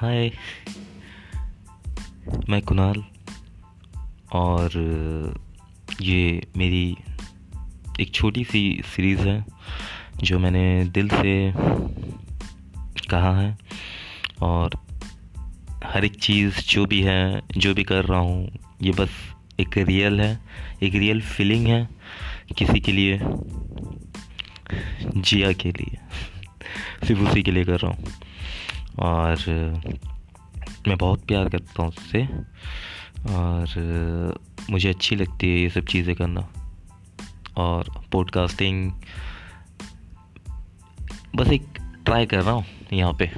हाय। मैं कुणाल और ये मेरी एक छोटी सी सीरीज़ है, जो मैंने दिल से कहा है और हर एक चीज़ जो भी है, जो भी कर रहा हूँ, ये बस एक रियल है, एक रियल फीलिंग है किसी के लिए, जिया के लिए, सिर्फ़ उसी के लिए कर रहा हूँ। और मैं बहुत प्यार करता हूँ उससे और मुझे अच्छी लगती है ये सब चीज़ें करना और पॉडकास्टिंग बस एक ट्राई कर रहा हूँ यहाँ पे।